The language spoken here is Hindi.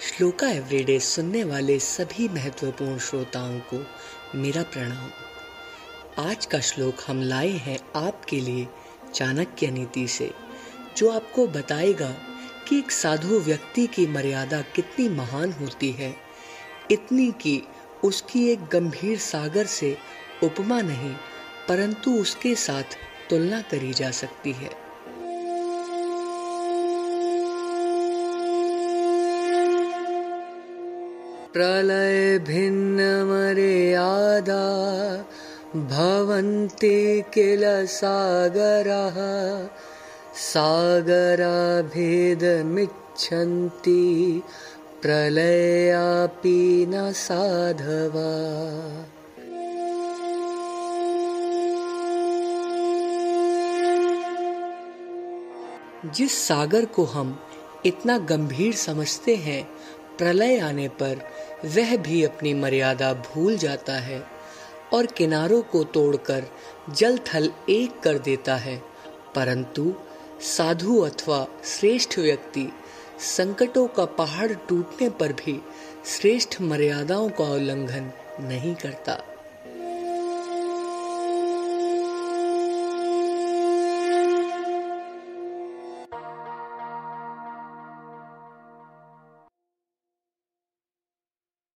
श्लोका एवरीडे सुनने वाले सभी महत्वपूर्ण श्रोताओं को मेरा प्रणाम। आज का श्लोक हम लाए हैं आपके लिए चाणक्य नीति से, जो आपको बताएगा कि एक साधु व्यक्ति की मर्यादा कितनी महान होती है, इतनी कि उसकी एक गंभीर सागर से उपमा नहीं, परंतु उसके साथ तुलना करी जा सकती है। प्रलय भिन्न मर्यादा भवन्ति किल सागरः। सागराभेदमिच्छन्ति प्रलयापि न साधवा। जिस सागर को हम इतना गंभीर समझते हैं प्रलय आने पर वह भी अपनी मर्यादा भूल जाता है और किनारों को तोड़कर जल थल एक कर देता है। परंतु साधु अथवा श्रेष्ठ व्यक्ति संकटों का पहाड़ टूटने पर भी श्रेष्ठ मर्यादाओं का उल्लंघन नहीं करता।